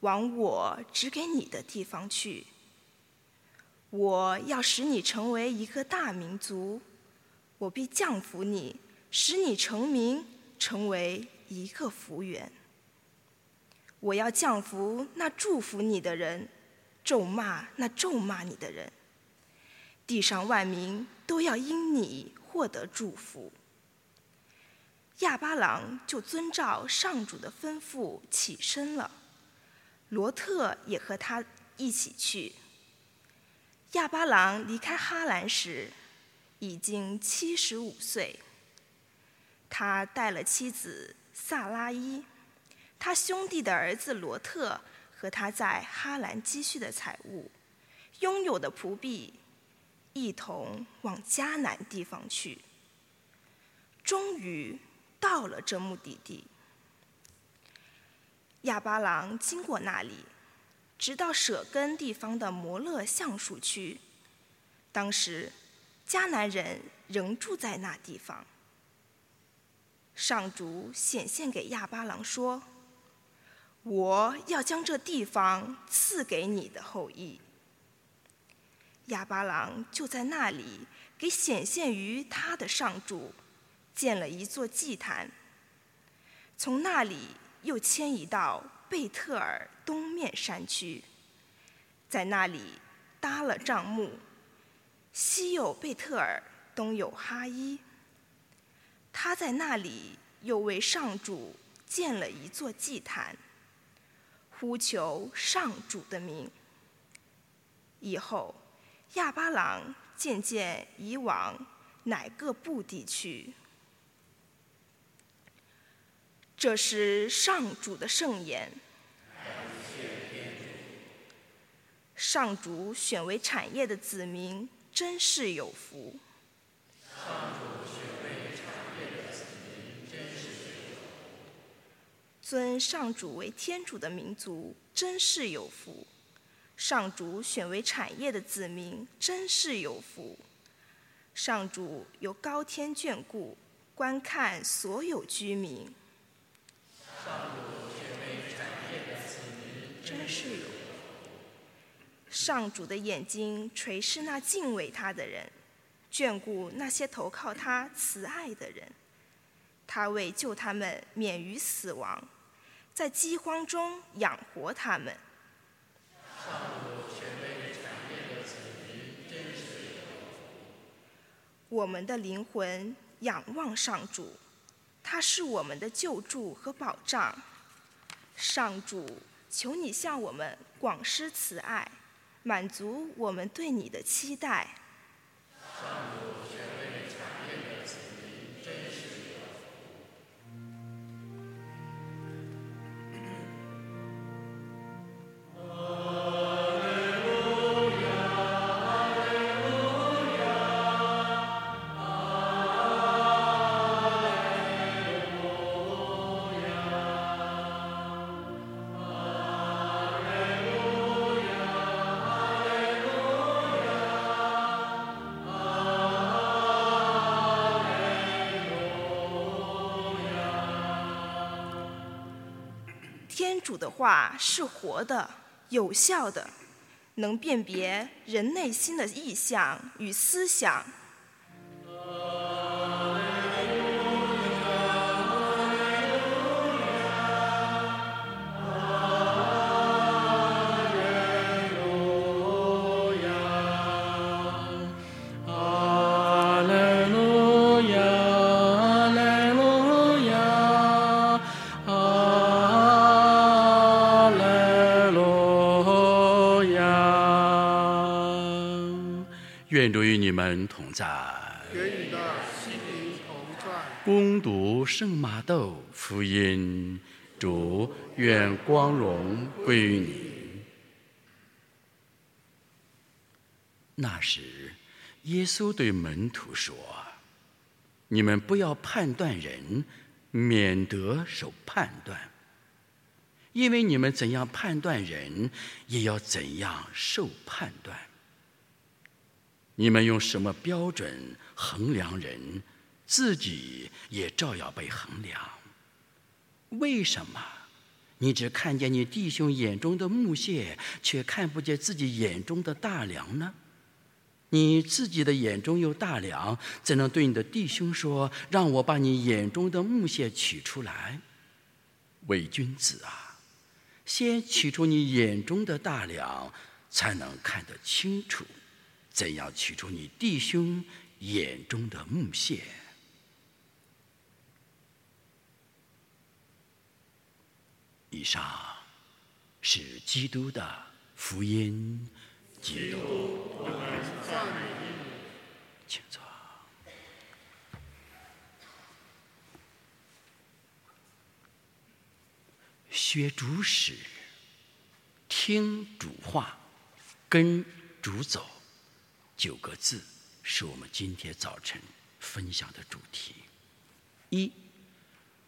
往我指给你的地方去。我要使你成为一个大民族，我必降服你，使你成名，成为一个福源。我要降服那祝福你的人，咒骂那咒骂你的人。地上万民都要因你获得祝福。亚巴郎就遵照上主的吩咐起身了，罗特也和他一起去。亚巴郎离开哈兰时，已经七十五岁。他带了妻子萨拉伊，他兄弟的儿子罗特和他在哈兰积蓄的财物，拥有的仆婢，一同往迦南地方去。终于。到了这目的地，亚巴郎经过那里，直到舍根地方的摩勒橡树区。当时，迦南人仍住在那地方。上主显现给亚巴郎说：“我要将这地方赐给你的后裔。”亚巴郎就在那里给显现于他的上主。建了一座祭坛，从那里又迁移到贝特尔东面山区，在那里搭了帐幕，西有贝特尔，东有哈伊。他在那里又为上主建了一座祭坛，呼求上主的名。以后，亚巴郎渐渐移往乃各部地区。这是上主的圣言。上主选为产业的子民，真是有福。尊上主为天主的民族，真是有福。上主选为产业的子民，真是有福。上主由高天眷顾，观看所有居民。真是有上主的眼睛垂视那敬畏他的人，眷顾那些投靠他慈爱的人。他为救他们免于死亡，在饥荒中养活他们。我们的灵魂仰望上主。他是我们的救助和保障，上主，求你向我们广施慈爱，满足我们对你的期待。天主的话是活的、有效的，能辨别人内心的意向与思想。同在，攻读圣马窦福音，主愿光荣归于你。那时，耶稣对门徒说：“你们不要判断人，免得受判断。因为你们怎样判断人，也要怎样受判断。”你们用什么标准衡量人，自己也照样被衡量。为什么？你只看见你弟兄眼中的木屑，却看不见自己眼中的大梁呢？你自己的眼中有大梁，怎能对你的弟兄说：“让我把你眼中的木屑取出来？”伪君子啊，先取出你眼中的大梁，才能看得清楚，怎样取出你弟兄眼中的木屑。以上是基督的福音。基督，我们赞美你。请坐。学主使，听主话，跟主走，九个字是我们今天早晨分享的主题。一，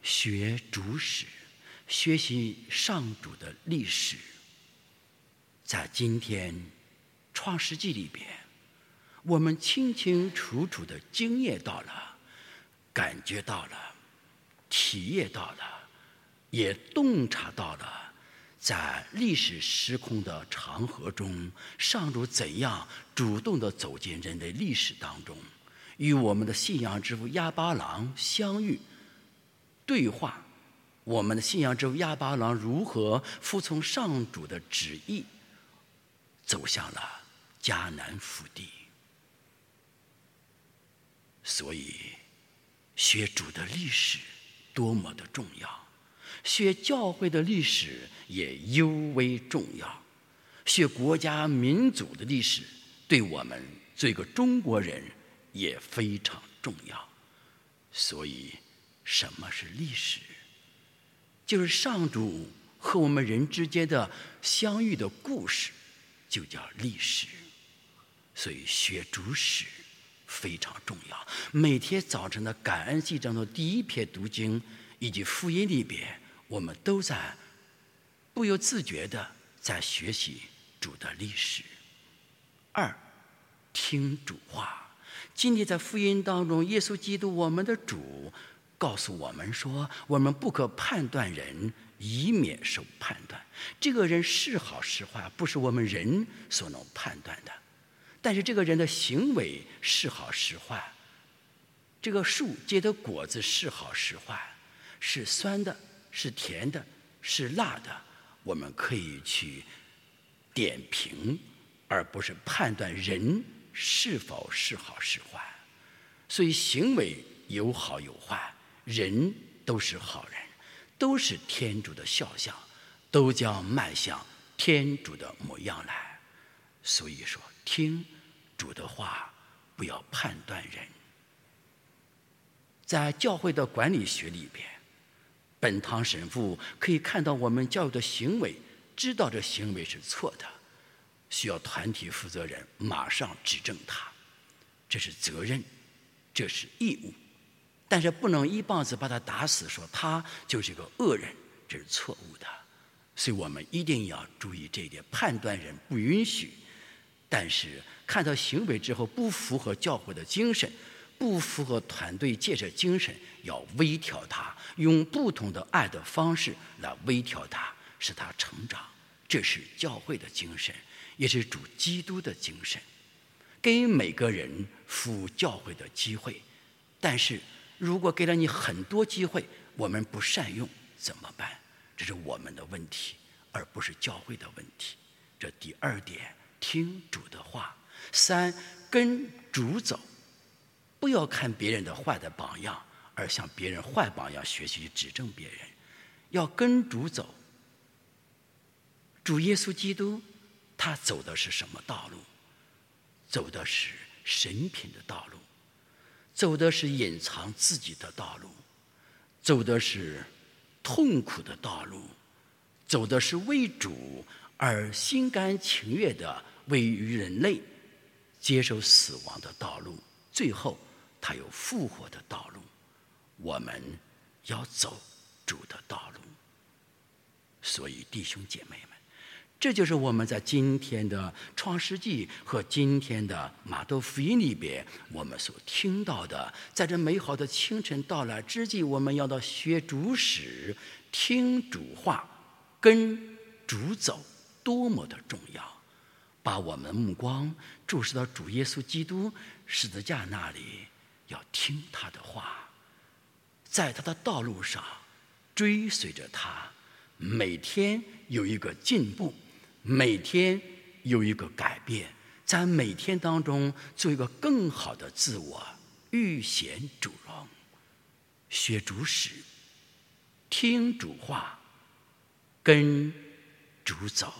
学主史。学习上主的历史，在今天创世纪里边，我们清清楚楚的经验到了，感觉到了，体验到了，也洞察到了，在历史时空的长河中，上主怎样主动的走进人类历史当中，与我们的信仰之父亚巴郎相遇、对话。我们的信仰之父亚巴郎如何服从上主的旨意，走向了迦南福地？所以，学主的历史多么的重要，学教会的历史也尤为重要，学国家民族的历史对我们这个中国人也非常重要。所以，什么是历史？就是上主和我们人之间的相遇的故事，就叫历史。所以学主史非常重要。每天早晨的感恩祭中的第一篇读经以及福音里边，我们都在不由自觉的在学习主的历史。二，听主话。今天在福音当中，耶稣基督我们的主。告诉我们说，我们不可判断人，以免受判断。这个人是好是坏，不是我们人所能判断的。但是这个人的行为是好是坏，这个树结的果子是好是坏，是酸的，是甜的，是辣的，我们可以去点评，而不是判断人是否是好是坏。所以行为有好有坏。人都是好人，都是天主的肖像，都将迈向天主的模样来。所以说，听主的话，不要判断人。在教会的管理学里边，本堂神父可以看到我们教育的行为，知道这行为是错的，需要团体负责人马上指正他，这是责任，这是义务。但是不能一棒子把他打死，说他就是个恶人，这是错误的。所以我们一定要注意这一点，判断人不允许。但是看到行为之后不符合教会的精神，不符合团队建设精神，要微调他，用不同的爱的方式来微调他，使他成长。这是教会的精神，也是主基督的精神。给每个人服务教会的机会，但是。如果给了你很多机会，我们不善用怎么办？这是我们的问题，而不是教会的问题。这第二点，听主的话；三，跟主走，不要看别人的坏的榜样，而向别人坏榜样学习指正别人。要跟主走。主耶稣基督，他走的是什么道路？走的是神品的道路。走的是隐藏自己的道路，走的是痛苦的道路，走的是为主而心甘情愿的为于人类接受死亡的道路。最后，他有复活的道路。我们要走主的道路。所以，弟兄姐妹们。这就是我们在今天的创世纪和今天的马窦福音里边，我们所听到的。在这美好的清晨到来之际，我们要到学主史，听主话，跟主走多么的重要，把我们目光注视到主耶稣基督十字架那里，要听他的话，在他的道路上追随着他，每天有一个进步，每天有一个改变，在每天当中做一个更好的自我，预显主荣，学主使。听主话，跟主走。